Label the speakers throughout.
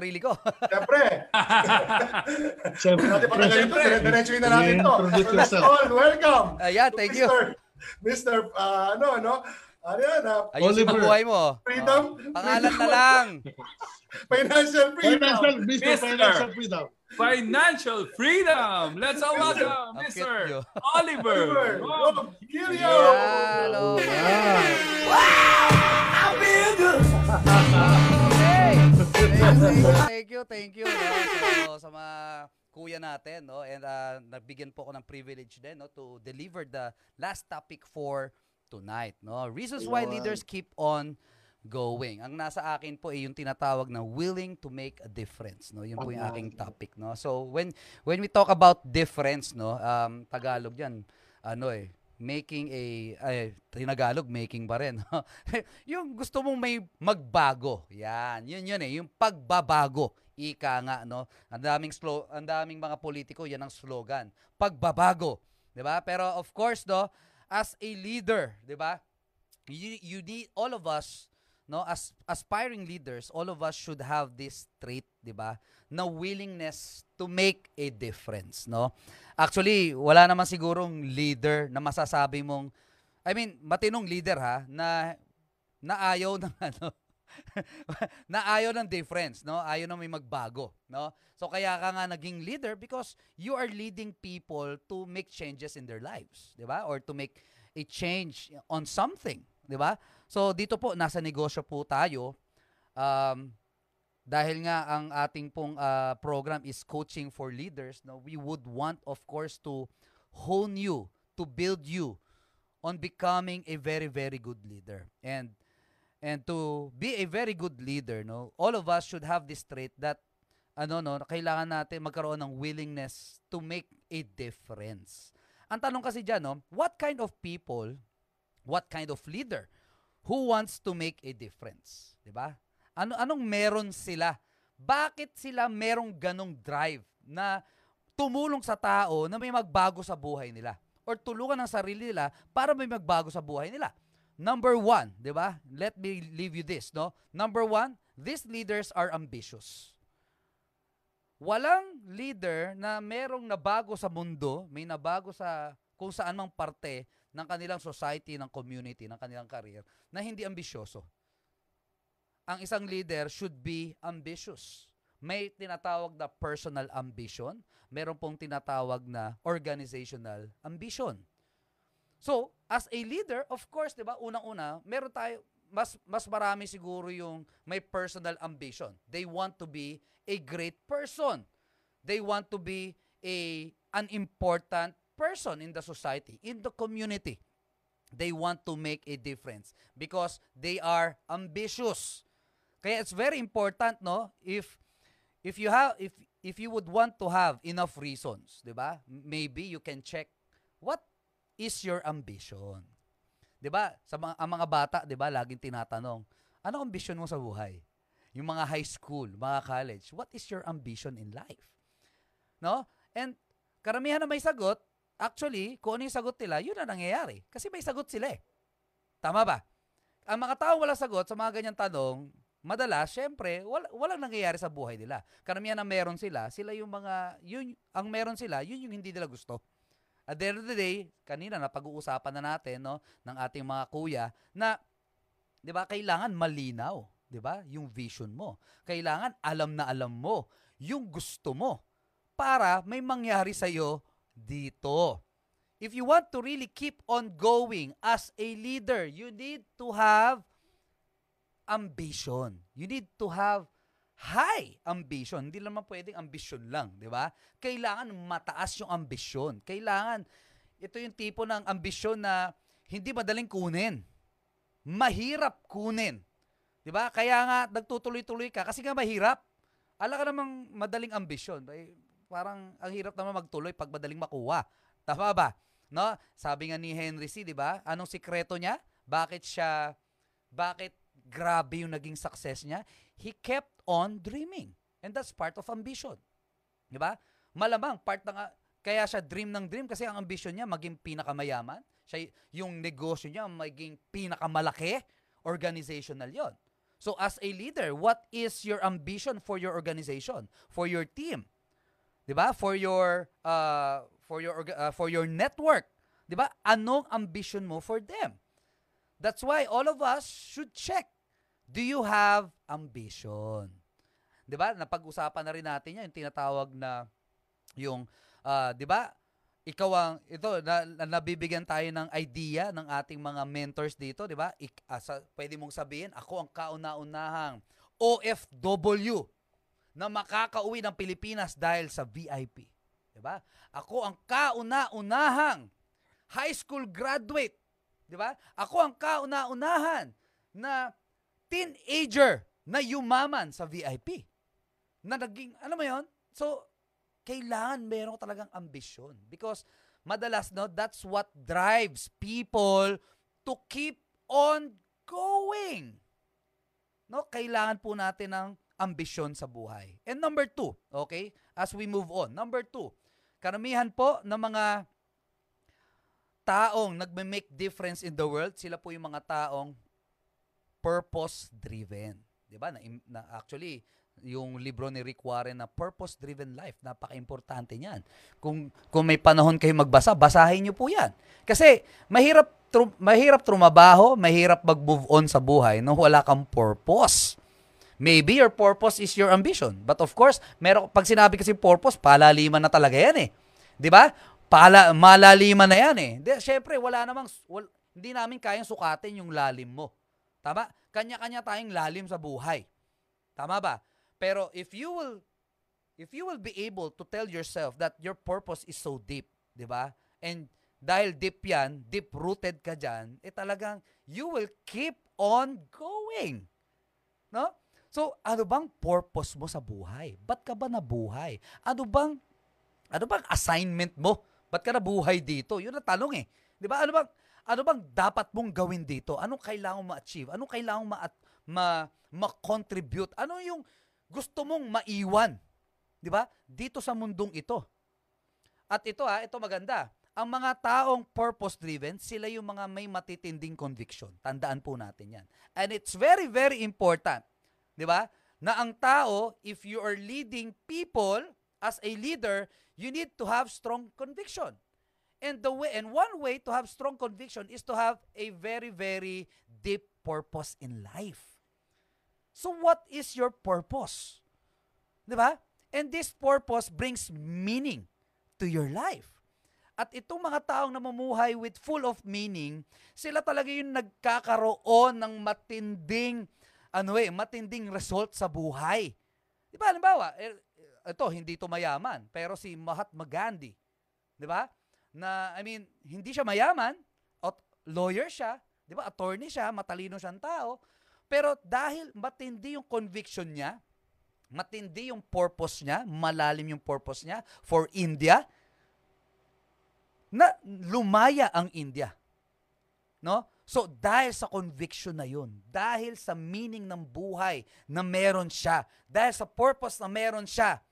Speaker 1: sarili ko.
Speaker 2: Siyempre.
Speaker 3: Siyempre.
Speaker 2: Natin pa ganito,
Speaker 4: Siyempre.
Speaker 2: dire-diretsuhin na natin to. Let's
Speaker 3: yourself.
Speaker 2: all welcome.
Speaker 1: Ayan, thank you.
Speaker 2: Mr. Mr. ah, ano, ano? Ano yan? ah,
Speaker 1: Ayusin mo
Speaker 3: Oliver.
Speaker 1: buhay mo.
Speaker 2: Freedom?
Speaker 1: Oh, pangalan na lang.
Speaker 2: Financial freedom.
Speaker 3: Financial, Mr.
Speaker 4: Mister.
Speaker 3: Financial Freedom.
Speaker 4: Financial freedom. Let's all welcome Mr. Oliver.
Speaker 2: Oliver.
Speaker 4: Rob.
Speaker 2: Rob Gilio.
Speaker 1: Yan, oh.
Speaker 3: Ah,
Speaker 1: Okay. Thank you, thank you. No? So, sa mga kuya natin, no? And uh, nabigyan po ako ng privilege din, no? To deliver the last topic for tonight, no? Reasons why leaders keep on going. Ang nasa akin po ay yung tinatawag na willing to make a difference, no? Yun po yung aking topic, no? So, when when we talk about difference, no? Um, Tagalog 'yan. Ano eh, making a ay tinagalog making pa rin yung gusto mong may magbago yan. Yun yun eh yung pagbabago. Ika nga no? Ang daming slow ang daming mga politiko yan ang slogan. Pagbabago ba? Pero of course no as a leader ba? You, you need all of us no as aspiring leaders all of us should have this trait 'di ba na willingness to make a difference no? Actually wala naman sigurong leader na masasabi mong I mean matinong leader ha na na ayaw ng ano na ayaw ng difference no? Ayaw na may magbago no? So kaya ka nga naging leader because you are leading people to make changes in their lives 'di ba? Or to make a change on something 'di ba so dito po nasa negosyo po tayo. Um dahil nga ang ating pong ah, program is coaching for leaders no? We would want of course to hone you to build you on becoming a very very good leader. And and to be a very good leader no? All of us should have this trait that ano no? Kailangan natin magkaroon ng willingness to make a difference. Ang tanong kasi diyan no? What kind of people what kind of leader who wants to make a difference 'di ba ano anong meron sila bakit sila merong ganong drive na tumulong sa tao na may magbago sa buhay nila or tulungan ng sarili nila para may magbago sa buhay nila Number one, di ba? Let me leave you this, no? Number one, these leaders are ambitious. Walang leader na merong nabago sa mundo, may nabago sa kung saan mang parte ng kanilang society, ng community, ng kanilang career, na hindi ambisyoso. Ang isang leader should be ambitious. May tinatawag na personal ambition, meron pong tinatawag na organizational ambition. So, as a leader, of course, 'di ba? Unang-una, meron tayo mas mas marami siguro yung may personal ambition. They want to be a great person. They want to be a an important person in the society, in the community. They want to make a difference because they are ambitious. Kaya it's very important, no? If if you have if if you would want to have enough reasons, 'di ba? Maybe you can check what is your ambition. 'Di ba? Sa mga ang mga bata, 'di ba, laging tinatanong, ano ang ambition mo sa buhay? Yung mga high school, mga college, what is your ambition in life? No? And karamihan na may sagot, actually, kung ano yung sagot nila, yun ang nangyayari. Kasi may sagot sila eh. Tama ba? Ang mga tao wala sagot sa mga ganyang tanong, madalas, syempre, wala, walang nangyayari sa buhay nila. Karamihan na meron sila, sila yung mga, yun, ang meron sila, yun yung hindi nila gusto. At the end of the day, kanina na pag-uusapan na natin no ng ating mga kuya na 'di ba kailangan malinaw, 'di ba? Yung vision mo. Kailangan alam na alam mo yung gusto mo para may mangyari sa iyo dito. If you want to really keep on going as a leader, you need to have ambition. You need to have high ambition. Hindi naman pwedeng ambition lang, di ba? Kailangan mataas yung ambisyon. Kailangan, ito yung tipo ng ambisyon na hindi madaling kunin. Mahirap kunin. Di ba? Kaya nga, nagtutuloy-tuloy ka kasi nga mahirap. Ala ka namang madaling ambisyon. Parang ang hirap naman magtuloy pag madaling makuha. Tama ba? No? Sabi nga ni Henry C, di ba? Anong sikreto niya? Bakit siya, bakit grabe yung naging success niya? He kept on dreaming. And that's part of ambition. Di ba? Malamang, part ng, kaya siya dream ng dream kasi ang ambition niya maging pinakamayaman. Siya, yung negosyo niya maging pinakamalaki. Organizational yon. So as a leader, what is your ambition for your organization, for your team? 'Di ba? For your uh for your uh, for your network. 'Di ba? Anong ambition mo for them? That's why all of us should check. Do you have ambition? 'Di ba? Napag-usapan na rin natin 'yan, yung tinatawag na yung ah, 'di ba? Ikaw ang ito na, na- nabibigyan tayo ng idea ng ating mga mentors dito, 'di ba? Ik, ah, sa, pwede mong sabihin, ako ang kauna-unahang OFW na makakauwi ng Pilipinas dahil sa VIP. 'Di ba? Ako ang kauna-unahang high school graduate, 'di ba? Ako ang kauna-unahan na teenager na yumaman sa VIP. Na naging ano mo 'yon? So kailangan meron talagang ambisyon because madalas no that's what drives people to keep on going. No, kailangan po natin ng ambisyon sa buhay. And number two, okay, as we move on, number two, karamihan po ng mga taong nagme-make difference in the world, sila po yung mga taong purpose-driven. 'Di ba? Na, na actually yung libro ni Rick Warren na Purpose-Driven Life, napaka-importante niyan. Kung kung may panahon kayo magbasa, basahin niyo po 'yan. Kasi mahirap tru- mahirap trumabaho, mahirap mag-move on sa buhay nung wala kang purpose. Maybe your purpose is your ambition. But of course, meron pag sinabi kasi purpose, palaliman na talaga 'yan eh. 'Di ba? Pala, malaliman na 'yan eh. Di, syempre wala namang wal- hindi namin kayang sukatin yung lalim mo. Tama? Kanya-kanya tayong lalim sa buhay. Tama ba? Pero if you will if you will be able to tell yourself that your purpose is so deep, 'di ba? And dahil deep 'yan, deep rooted ka diyan, eh talagang you will keep on going. No? So, ano bang purpose mo sa buhay? Ba't ka ba nabuhay? Ano bang ano bang assignment mo? Ba't ka nabuhay dito? Yun ang tanong eh. 'Di ba? Ano bang ano bang dapat mong gawin dito? Anong kailangan mo ma-achieve? Anong kailangan ma ma ma-contribute? Ano yung gusto mong maiwan? 'Di ba? Dito sa mundong ito. At ito ha, ito maganda. Ang mga taong purpose-driven, sila yung mga may matitinding conviction. Tandaan po natin yan. And it's very, very important. Di ba? Na ang tao, if you are leading people as a leader, you need to have strong conviction. And the way and one way to have strong conviction is to have a very, very deep purpose in life. So what is your purpose? Di ba? And this purpose brings meaning to your life. At itong mga taong namumuhay with full of meaning, sila talaga yung nagkakaroon ng matinding ano eh, matinding result sa buhay. Di ba? Halimbawa, eh, ito, hindi to mayaman, pero si Mahatma Gandhi, di ba? Na, I mean, hindi siya mayaman, at lawyer siya, di ba? Attorney siya, matalino siyang tao, pero dahil matindi yung conviction niya, matindi yung purpose niya, malalim yung purpose niya for India, na lumaya ang India. No? So, dahil sa conviction na yun, dahil sa meaning ng buhay na meron siya, dahil sa purpose na meron siya,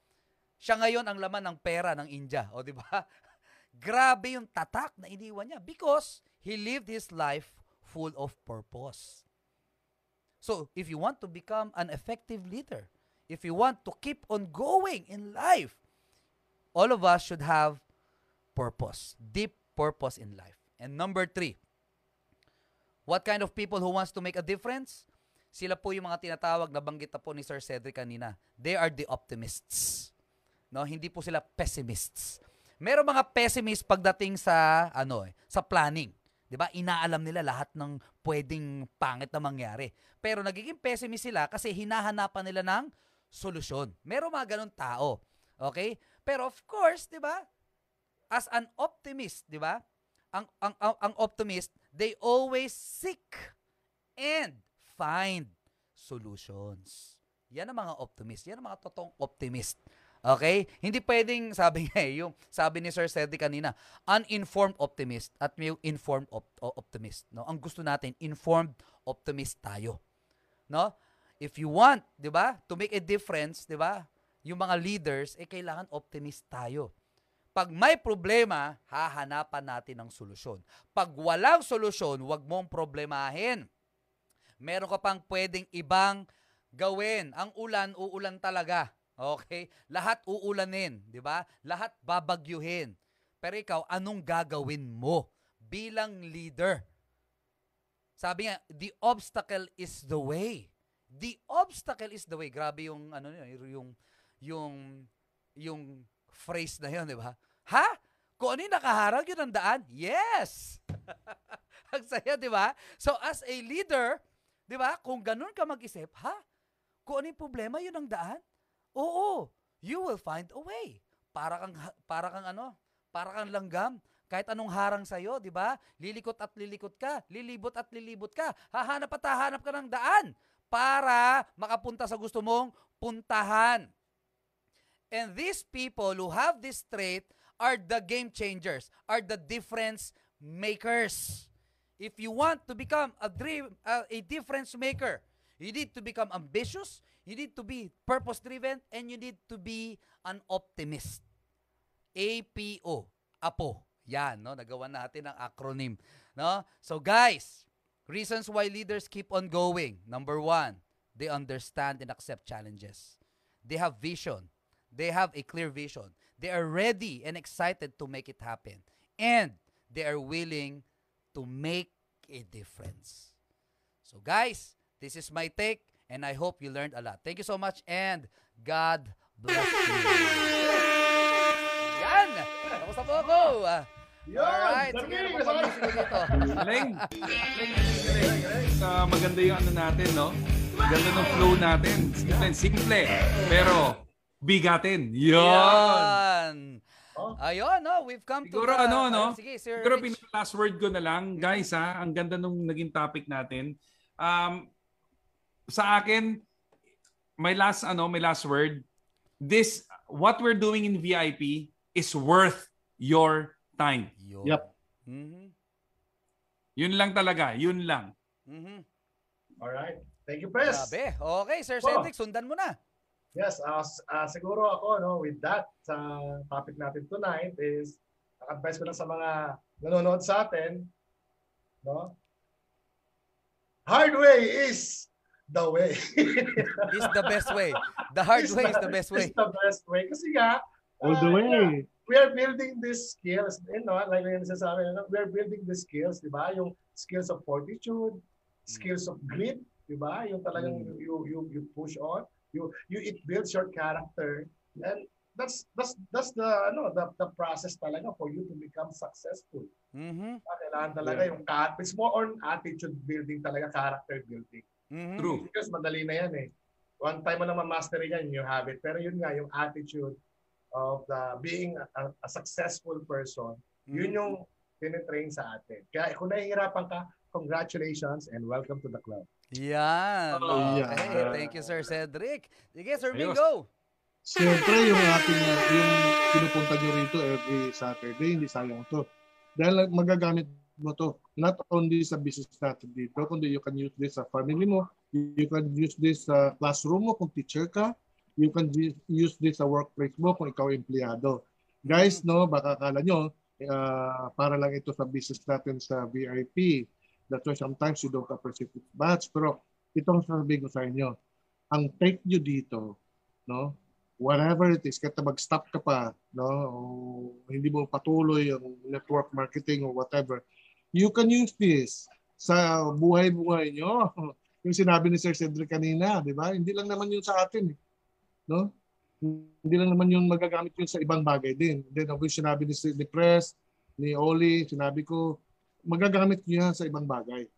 Speaker 1: siya ngayon ang laman ng pera ng India. O, di ba? Grabe yung tatak na iniwan niya because he lived his life full of purpose. So, if you want to become an effective leader, if you want to keep on going in life, all of us should have purpose, deep purpose in life. And number three, what kind of people who wants to make a difference? Sila po yung mga tinatawag na banggit na po ni Sir Cedric kanina. They are the optimists. No, hindi po sila pessimists. Meron mga pessimists pagdating sa ano eh, sa planning. 'Di ba? Inaalam nila lahat ng pwedeng pangit na mangyari. Pero nagiging pessimist sila kasi hinahanapan nila ng solusyon. Meron mga ganun tao. Okay? Pero of course, 'di ba? As an optimist, 'di ba? Ang, ang ang ang optimist, they always seek and find solutions. Yan ang mga optimist. Yan ang mga totoong optimist. Okay? Hindi pwedeng, sabi nga eh, yung sabi ni Sir Cedric kanina, uninformed optimist at may informed op- optimist. No? Ang gusto natin, informed optimist tayo. No? If you want, 'di ba, to make a difference, 'di ba? Yung mga leaders, eh kailangan optimist tayo. Pag may problema, hahanapan natin ng solusyon. Pag walang solusyon, huwag mong problemahin. Meron ka pang pwedeng ibang gawin. Ang ulan, uulan talaga. Okay? Lahat uulanin, di ba? Lahat babagyuhin. Pero ikaw, anong gagawin mo bilang leader? Sabi nga, the obstacle is the way. The obstacle is the way. Grabe yung ano yun, yung yung yung phrase na yun, di ba? Ha? Kung ano yung nakaharang, yun ang daan? Yes! ang saya, di ba? So as a leader, di ba, kung ganun ka mag-isip, ha? Kung ano yung problema, yun ang daan? Oo, you will find a way. Para kang, para kang ano, para kang langgam. Kahit anong harang sa'yo, di ba? Lilikot at lilikot ka. Lilibot at lilibot ka. Hahanap at hahanap ka ng daan para makapunta sa gusto mong puntahan. And these people who have this trait are the game changers, are the difference makers. If you want to become a, dream, uh, a difference maker, you need to become ambitious, you need to be purpose driven, and you need to be an optimist. APO, APO. Yan, no? Nagawa natin ang acronym, no? So guys, reasons why leaders keep on going. Number one, they understand and accept challenges. They have vision. They have a clear vision. They are ready and excited to make it happen. And they are willing to make a difference. So guys, this is my take and I hope you learned a lot. Thank you so much and God bless you. Yan! Tapos na po ako. Ah,
Speaker 2: Yun!
Speaker 1: Alright, sige, ano dito?
Speaker 4: Galing. Galing, galing, galing. Ah, maganda yung ano natin, no? Ganda ng flow natin. Simple, simple. Pero, bigatin. Yun.
Speaker 1: Yan!
Speaker 2: Oh.
Speaker 1: Ayun, no? We've come
Speaker 4: Siguro
Speaker 1: to the...
Speaker 4: ano, no?
Speaker 1: Sige, Sir
Speaker 4: Siguro
Speaker 1: Rich.
Speaker 4: pinaka-last word ko na lang. Guys, ha? Ang ganda nung naging topic natin. Um, sa akin, my last, ano, my last word, this, what we're doing in VIP is worth your time.
Speaker 1: Yun.
Speaker 3: Yep.
Speaker 1: Mhm.
Speaker 4: Yun lang talaga. Yun lang.
Speaker 1: Mhm.
Speaker 2: Alright. Thank you, Pres.
Speaker 1: Grabe. Okay, Sir
Speaker 2: Oh.
Speaker 1: Cedric, sundan mo na.
Speaker 2: Yes, uh, uh, siguro ako, no, with that, sa topic natin tonight is, advice ko lang sa mga nanonood sa atin, no? Hard way is the way.
Speaker 1: Is the best way. The hard
Speaker 2: Is
Speaker 1: way is
Speaker 2: the-
Speaker 1: the best way.
Speaker 2: Is the best way. Kasi nga,
Speaker 3: All the
Speaker 2: uh,
Speaker 3: way.
Speaker 2: we are building these skills, you know, like yung nasasabi, ano, we are building these skills, di ba? Yung skills of fortitude, skills of grit, di ba? Yung talagang
Speaker 3: Mm.
Speaker 2: you, you, you push on, you, you, it builds your character. And that's, that's, that's the, ano, the, the process talaga for you to become successful.
Speaker 1: Mhm.
Speaker 2: Ah, Kailangan talaga yung, cat- it's more on attitude building talaga, character building.
Speaker 1: Mhm.
Speaker 4: True.
Speaker 2: Because madali na yan eh. One time mo na ma-master yan, you have it. Pero yun nga, yung attitude of the being a, a successful person, yun yung tinitrain sa atin. Kaya kung nahihirapan ka, congratulations and welcome to the club.
Speaker 1: Yan.
Speaker 2: Oh,
Speaker 1: Okay.
Speaker 3: yeah.
Speaker 1: Thank you, Sir Cedric. Sige, Sir
Speaker 4: Ayos.
Speaker 1: Mingo.
Speaker 3: Siyempre, yung ating, uh, yung pinupunta nyo rito every Saturday, hindi sayang to. Dahil magagamit mo to, not only sa business natin dito, kundi you can use this sa family mo, you can use this sa classroom mo kung teacher ka, you can use this sa workplace mo kung ikaw empleyado. Guys, no, baka akala nyo, uh, para lang ito sa business natin sa VIP. That's why sometimes you don't appreciate it much. Pero itong sasabihin ko sa inyo, ang take nyo dito, no, whatever it is, kahit mag-stop ka pa, no, o hindi mo patuloy ang network marketing or whatever, you can use this sa buhay-buhay nyo. Yung sinabi ni Sir Cedric kanina, di ba? Hindi lang naman yun sa atin. eh. No? Hindi lang naman yun magagamit yun sa ibang bagay din. Then, ako yung sinabi ni, ni Press, ni Oli, sinabi ko, magagamit nyo yan sa ibang bagay.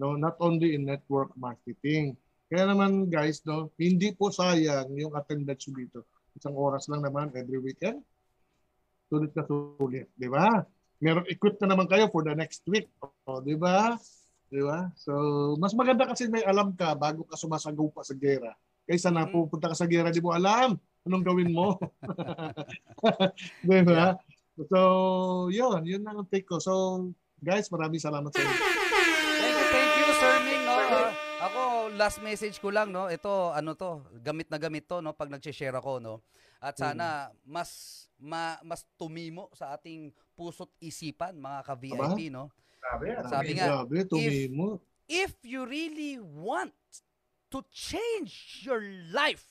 Speaker 3: No? Not only in network marketing. Kaya naman guys, no, hindi po sayang yung attendance dito. Isang oras lang naman every weekend. Sulit na sulit, di ba? Meron equip na naman kayo for the next week. O, di ba? Di ba? So, mas maganda kasi may alam ka bago ka sumasagaw pa sa gera. Kaysa na
Speaker 1: Mhm.
Speaker 3: pupunta ka sa gera, di mo alam anong gawin mo. di ba? So, yun. Yun lang ang take ko. So, guys, maraming salamat sa inyo.
Speaker 1: Thank you, thank you, Sir Ming. No? Ah, ako, last message ko lang, no? Ito, ano to, gamit na gamit to, no? Pag nag-share ako, no? At sana, mas, ma, mas tumimo sa ating puso't isipan, mga ka-VIP, no?
Speaker 2: Grabe yan.
Speaker 1: Sabi nga,
Speaker 3: Grabe, tumimo.
Speaker 1: if you really want to change your life,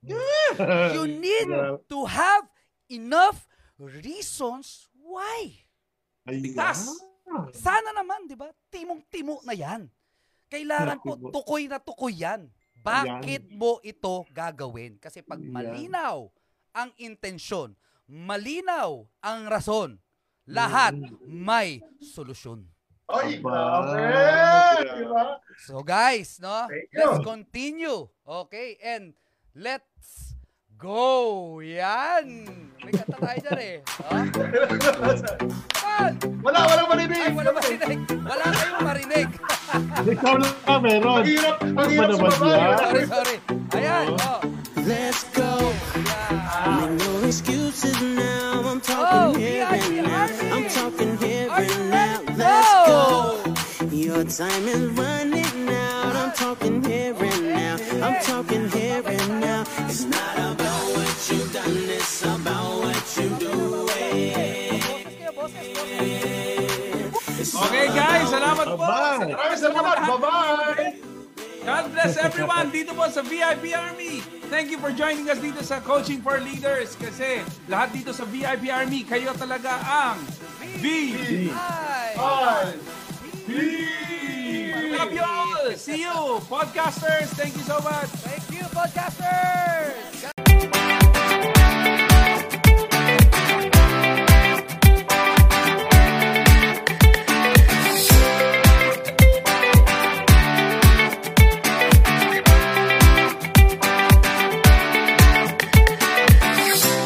Speaker 1: you need
Speaker 3: Yeah.
Speaker 1: to have enough reasons why.
Speaker 3: Ayan.
Speaker 1: Sana naman, di ba? Timong-timo na yan. Kailangan po, tukoy na tukoy yan. Bakit mo ito gagawin? Kasi pag malinaw ang intensyon, malinaw ang rason, lahat may solusyon.
Speaker 2: Ay,
Speaker 3: Aba,
Speaker 2: grabe!
Speaker 3: grabe.
Speaker 2: Diba?
Speaker 1: So guys, no? Let's continue. Okay? And let's go. Yan. May kanta tayo dyan eh. Oh? Yan.
Speaker 2: Wala, walang marinig.
Speaker 1: Ay, wala marinig. Wala kayong marinig.
Speaker 3: Ikaw lang meron.
Speaker 2: Ang hirap, ang hirap
Speaker 3: naman
Speaker 2: sumabay.
Speaker 1: sorry, sorry. Ayan. Oh.
Speaker 5: Let's go.
Speaker 1: Yeah.
Speaker 5: Make no excuses now. I'm
Speaker 1: Oh,
Speaker 5: talking here and now. I'm talking here
Speaker 1: Are you
Speaker 5: and now. Let's
Speaker 1: Go.
Speaker 5: go. Your time is running out. I'm talking here and now. I'm talking
Speaker 4: salamat po.
Speaker 3: Bye.
Speaker 2: Maraming salamat. Bye-bye!
Speaker 4: God bless everyone dito po sa VIP Army. Thank you for joining us dito sa Coaching for Leaders kasi lahat dito sa VIP Army, kayo talaga ang V.
Speaker 1: Hi.
Speaker 2: Bye!
Speaker 4: Love you all. See you, podcasters. Thank you so much.
Speaker 1: Thank you, podcasters.